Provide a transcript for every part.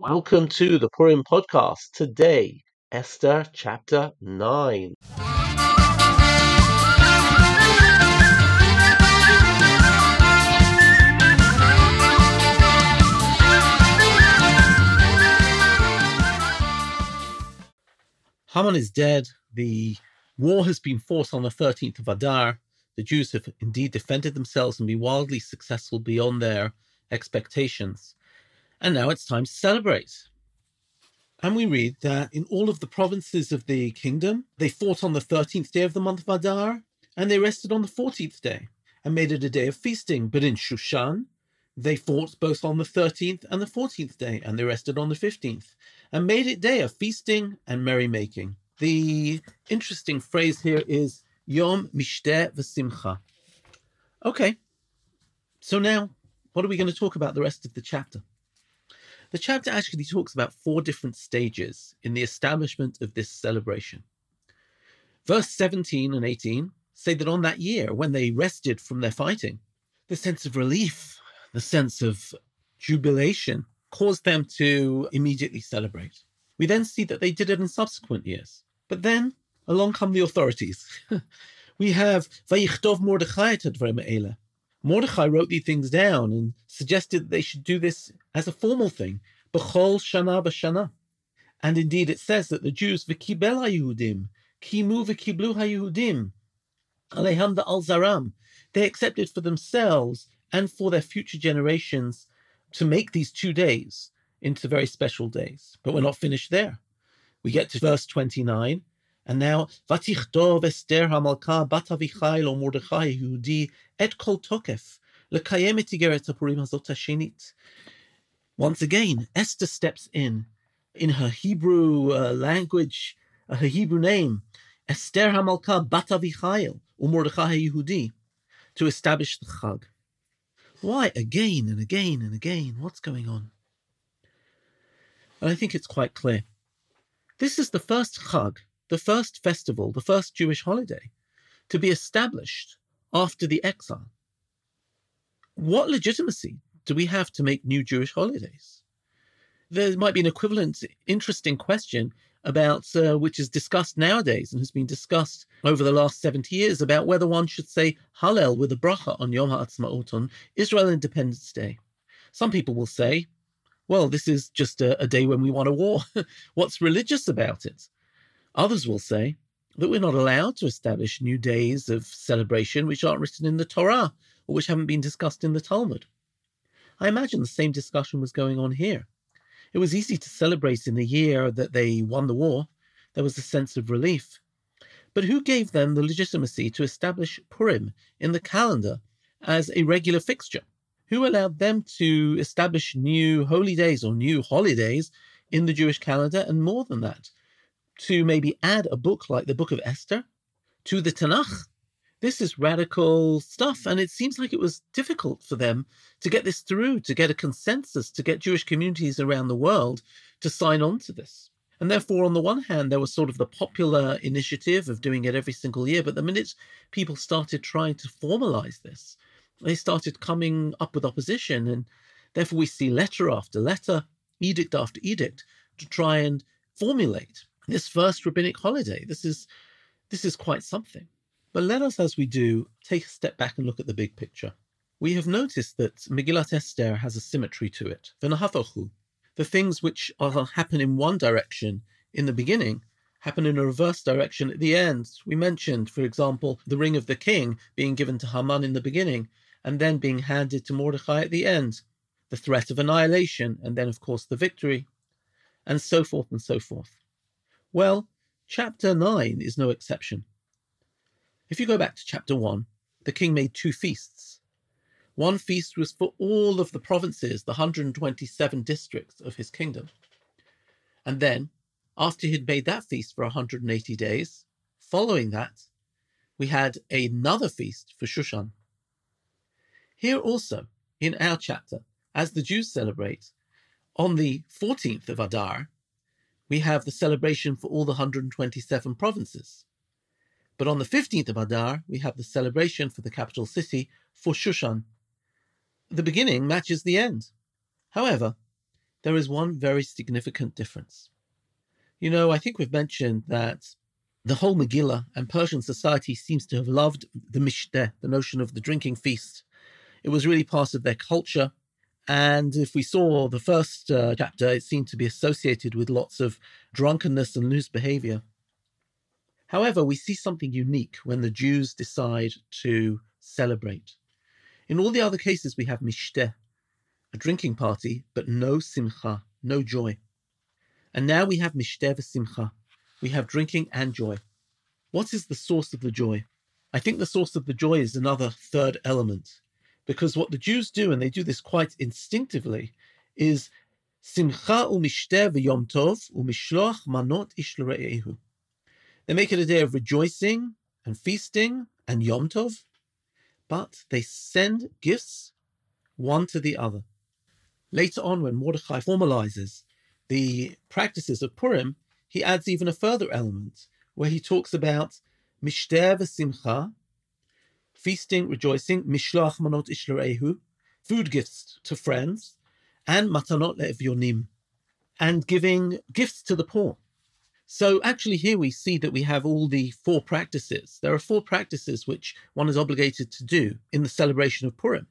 Welcome to the Purim podcast. Today, Esther chapter 9. Haman is dead. The war has been fought on the 13th of Adar. The Jews have indeed defended themselves and been wildly successful beyond their expectations. And now it's time to celebrate. And we read that in all of the provinces of the kingdom, they fought on the 13th day of the month of Adar, and they rested on the 14th day, and made it a day of feasting. But in Shushan, they fought both on the 13th and the 14th day, and they rested on the 15th, and made it day of feasting and merrymaking. The interesting phrase here is Yom Mishteh V'Simcha. Okay, so now what are we going to talk about the rest of the chapter? The chapter actually talks about four different stages in the establishment of this celebration. Verse 17 and 18 say that on that year, when they rested from their fighting, the sense of relief, the sense of jubilation caused them to immediately celebrate. We then see that they did it in subsequent years. But then along come the authorities. we have Vayichtov Mordechai et Mordechai wrote these things down and suggested that they should do this as a formal thing, b'chol shana b'shana. And indeed, it says that the Jews v'kibel ha'Yehudim, kimu v'kiblu ha'Yehudim, aleham al zaram, they accepted for themselves and for their future generations to make these two days into very special days. But we're not finished there. We get to verse 29, and now, Lo Mordechai Yehudi Et Kol Tokef Lekayem Et Tigeret HaPurim Hazot HaShenit. Once again, Esther steps in, in her Hebrew uh, language, uh, her Hebrew name, Esther Hamalka Bat Avichai Mordechai Yehudi, to establish the Chag. Why again and again and again? What's going on? And I think it's quite clear. This is the first Chag the first festival, the first Jewish holiday, to be established after the exile. What legitimacy do we have to make new Jewish holidays? There might be an equivalent interesting question about uh, which is discussed nowadays and has been discussed over the last 70 years about whether one should say Hallel with a bracha on Yom HaAtzmaut on Israel Independence Day. Some people will say, well, this is just a, a day when we want a war. What's religious about it? Others will say that we're not allowed to establish new days of celebration which aren't written in the Torah or which haven't been discussed in the Talmud. I imagine the same discussion was going on here. It was easy to celebrate in the year that they won the war. There was a sense of relief. But who gave them the legitimacy to establish Purim in the calendar as a regular fixture? Who allowed them to establish new holy days or new holidays in the Jewish calendar? And more than that, to maybe add a book like the Book of Esther to the Tanakh. This is radical stuff, and it seems like it was difficult for them to get this through, to get a consensus, to get Jewish communities around the world to sign on to this. And therefore, on the one hand, there was sort of the popular initiative of doing it every single year, but the minute people started trying to formalize this, they started coming up with opposition. And therefore, we see letter after letter, edict after edict to try and formulate this first rabbinic holiday. This is this is quite something. But let us, as we do, take a step back and look at the big picture. We have noticed that Megillat Esther has a symmetry to it. The things which are, happen in one direction in the beginning happen in a reverse direction at the end. We mentioned, for example, the ring of the king being given to Haman in the beginning and then being handed to Mordechai at the end, the threat of annihilation, and then, of course, the victory, and so forth and so forth. Well, chapter 9 is no exception. If you go back to chapter 1, the king made two feasts. One feast was for all of the provinces, the 127 districts of his kingdom. And then, after he'd made that feast for 180 days, following that, we had another feast for Shushan. Here also, in our chapter, as the Jews celebrate, on the 14th of Adar, we have the celebration for all the 127 provinces. But on the 15th of Adar, we have the celebration for the capital city for Shushan. The beginning matches the end. However, there is one very significant difference. You know, I think we've mentioned that the whole Megillah and Persian society seems to have loved the mishteh, the notion of the drinking feast. It was really part of their culture. And if we saw the first uh, chapter, it seemed to be associated with lots of drunkenness and loose behavior. However, we see something unique when the Jews decide to celebrate. In all the other cases, we have mishteh, a drinking party, but no simcha, no joy. And now we have mishteh v'simcha. We have drinking and joy. What is the source of the joy? I think the source of the joy is another third element. Because what the Jews do, and they do this quite instinctively, is simcha u'mishteh v'yom tov u'mishloach manot ish They make it a day of rejoicing and feasting and yom tov, but they send gifts one to the other. Later on, when Mordechai formalizes the practices of Purim, he adds even a further element where he talks about mishteh v'simcha, feasting, rejoicing, mishloach manot ishlerehu, food gifts to friends, and matanot le'evyonim, and giving gifts to the poor. So actually, here we see that we have all the four practices. There are four practices which one is obligated to do in the celebration of Purim.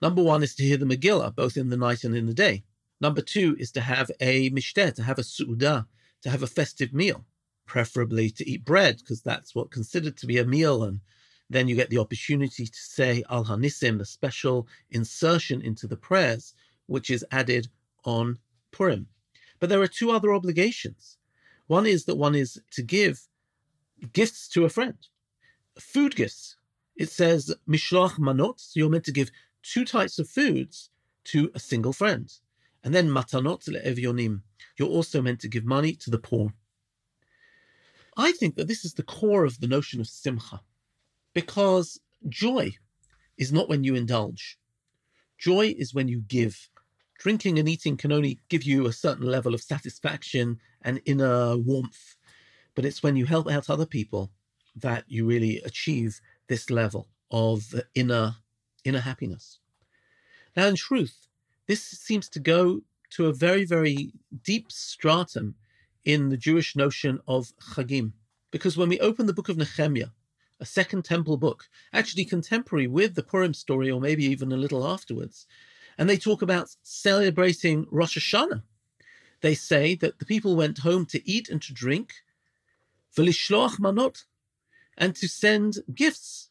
Number one is to hear the Megillah, both in the night and in the day. Number two is to have a mishteh, to have a su'udah, to have a festive meal, preferably to eat bread, because that's what considered to be a meal. And then you get the opportunity to say Al Hanisim, the special insertion into the prayers, which is added on Purim. But there are two other obligations. One is that one is to give gifts to a friend, food gifts. It says mishloach manot, so you're meant to give two types of foods to a single friend. And then matanot le'evyonim, you're also meant to give money to the poor. I think that this is the core of the notion of simcha, because joy is not when you indulge. Joy is when you give. Drinking and eating can only give you a certain level of satisfaction and inner warmth, but it's when you help out other people that you really achieve this level of inner inner happiness. Now, in truth, this seems to go to a very, very deep stratum in the Jewish notion of Chagim. Because when we open the book of Nehemiah, a second temple book, actually contemporary with the Purim story, or maybe even a little afterwards, and they talk about celebrating Rosh Hashanah. They say that the people went home to eat and to drink, v'lishloach manot, and to send gifts.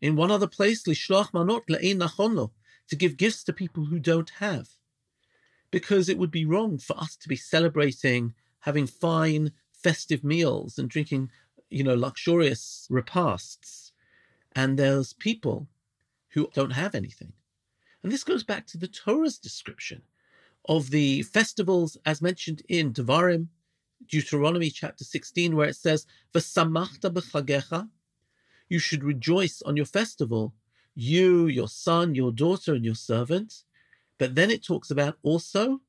In one other place, lishloach manot le'ein nachonlo, to give gifts to people who don't have. Because it would be wrong for us to be celebrating, having fine festive meals and drinking, you know, luxurious repasts. And there's people who don't have anything. And this goes back to the Torah's description of the festivals as mentioned in Devarim, Deuteronomy chapter 16, where it says, V'samachta b'chagecha, you should rejoice on your festival, you, your son, your daughter, and your servant. But then it talks about also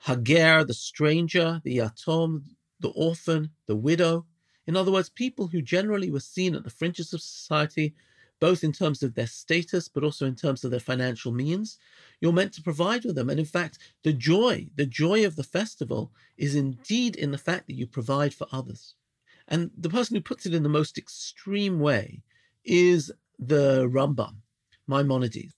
Hager, the stranger, the Yatom, the orphan, the widow. In other words, people who generally were seen at the fringes of society both in terms of their status, but also in terms of their financial means. You're meant to provide with them. And in fact, the joy, the joy of the festival is indeed in the fact that you provide for others. And the person who puts it in the most extreme way is the Rambam, Maimonides.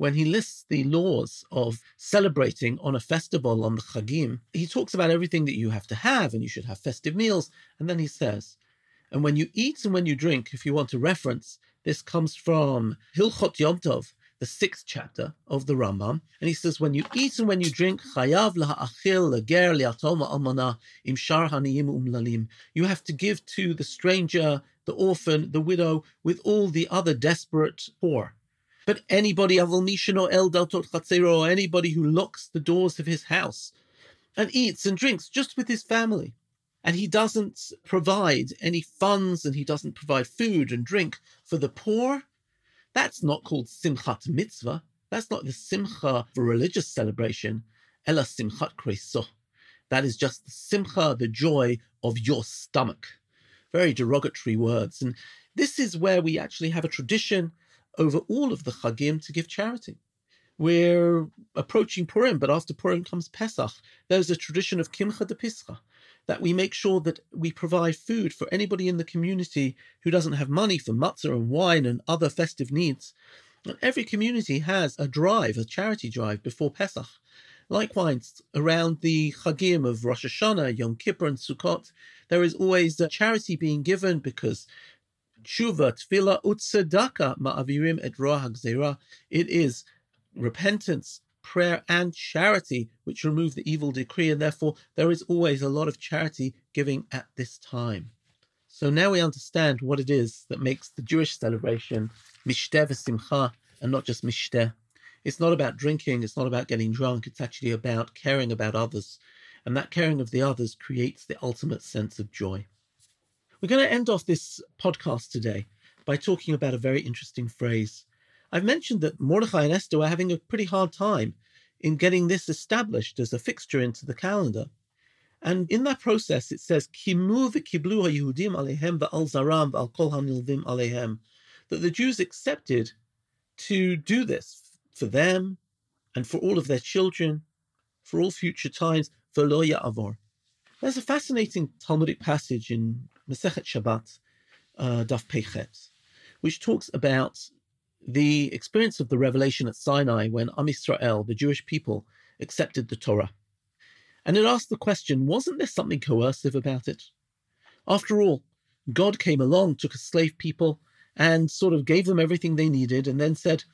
When he lists the laws of celebrating on a festival on the Chagim, he talks about everything that you have to have and you should have festive meals. And then he says, and when you eat and when you drink, if you want to reference, this comes from Hilchot Yom Tov, the sixth chapter of the Rambam, and he says, "When you eat and when you drink. You have to give to the stranger, the orphan, the widow, with all the other desperate poor. But anybody avol or el daltot or anybody who locks the doors of his house and eats and drinks just with his family, and he doesn't provide any funds and he doesn't provide food and drink for the poor, that's not called simchat mitzvah. That's not the simcha for religious celebration. Ella simchat kreso. That is just the simcha, the joy of your stomach. Very derogatory words. And this is where we actually have a tradition over all of the chagim to give charity. We're approaching Purim, but after Purim comes Pesach. There's a tradition of Kimcha de Pischa, that we make sure that we provide food for anybody in the community who doesn't have money for matzah and wine and other festive needs. And every community has a drive, a charity drive before Pesach. Likewise, around the Chagim of Rosh Hashanah, Yom Kippur, and Sukkot, there is always a charity being given because tshuva, tefillah, utzedaka ma'avirim et roah hagzera. It is repentance, prayer, and charity which remove the evil decree, and therefore there is always a lot of charity giving at this time. So now we understand what it is that makes the Jewish celebration mishteh v'simcha and not just mishteh. It's not about drinking, it's not about getting drunk, it's actually about caring about others. And that caring of the others creates the ultimate sense of joy. We're going to end off this podcast today by talking about a very interesting phrase. I've mentioned that Mordechai and Esther were having a pretty hard time in getting this established as a fixture into the calendar. And in that process, it says, alehem ha'nilvim alehem, that the Jews accepted to do this for them and for all of their children, for all future times, v'lo ya'avor. There's a fascinating Talmudic passage in Masechet Shabbat, uh, Daf Peichet, which talks about the experience of the revelation at Sinai when Am Yisrael, the Jewish people, accepted the Torah. And it asked the question wasn't there something coercive about it? After all, God came along, took a slave people, and sort of gave them everything they needed, and then said,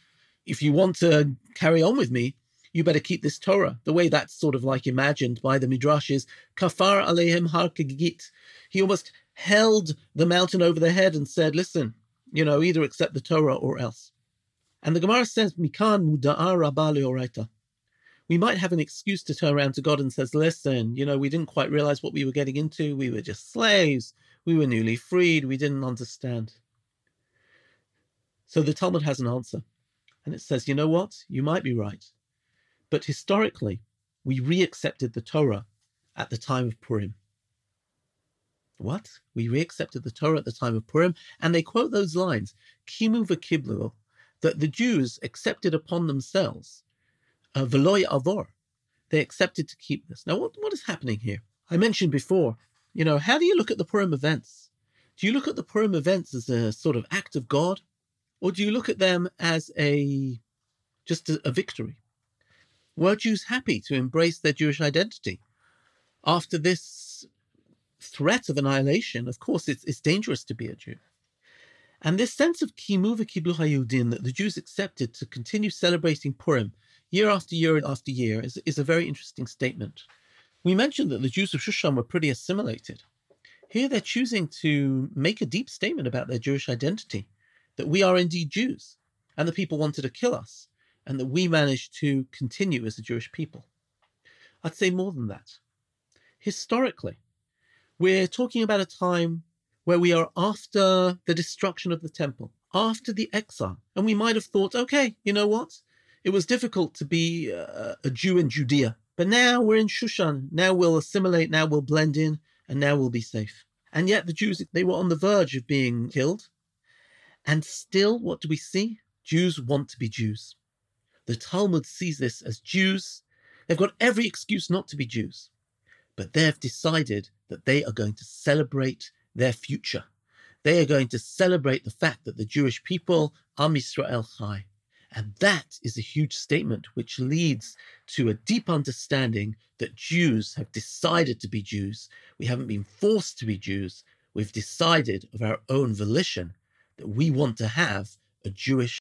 if you want to carry on with me, you better keep this Torah. The way that's sort of like imagined by the Midrash is kafar alehem har. He almost held the mountain over their head and said, listen, you know, either accept the Torah or else. And the Gemara says, mikan we might have an excuse to turn around to God and says, listen, you know, we didn't quite realize what we were getting into. We were just slaves. We were newly freed. We didn't understand. So the Talmud has an answer. And it says, you know what? You might be right. But historically, we reaccepted the Torah at the time of Purim. What? We reaccepted the Torah at the time of Purim, and they quote those lines, Kimu v'kiblu, that the Jews accepted upon themselves uh, veloy avor. They accepted to keep this. Now, what, what is happening here? I mentioned before, you know, how do you look at the Purim events? Do you look at the Purim events as a sort of act of God, or do you look at them as a just a, a victory? Were Jews happy to embrace their Jewish identity after this threat of annihilation? Of course, it's, it's dangerous to be a Jew. And this sense of kimu v'kiblu hayudin that the Jews accepted to continue celebrating Purim year after year after year is, is a very interesting statement. We mentioned that the Jews of Shushan were pretty assimilated. Here they're choosing to make a deep statement about their Jewish identity, that we are indeed Jews, and the people wanted to kill us, and that we managed to continue as a Jewish people. I'd say more than that. Historically, we're talking about a time where we are after the destruction of the temple, after the exile, and we might have thought, okay, you know what? It was difficult to be uh, a Jew in Judea. But now we're in Shushan. Now we'll assimilate. Now we'll blend in. And now we'll be safe. And yet the Jews, they were on the verge of being killed. And still, what do we see? Jews want to be Jews. The Talmud sees this as Jews. They've got every excuse not to be Jews. But they've decided that they are going to celebrate their future. They are going to celebrate the fact that the Jewish people, Am Yisrael Chai, and that is a huge statement which leads to a deep understanding that Jews have decided to be Jews. We haven't been forced to be Jews. We've decided of our own volition that we want to have a Jewish.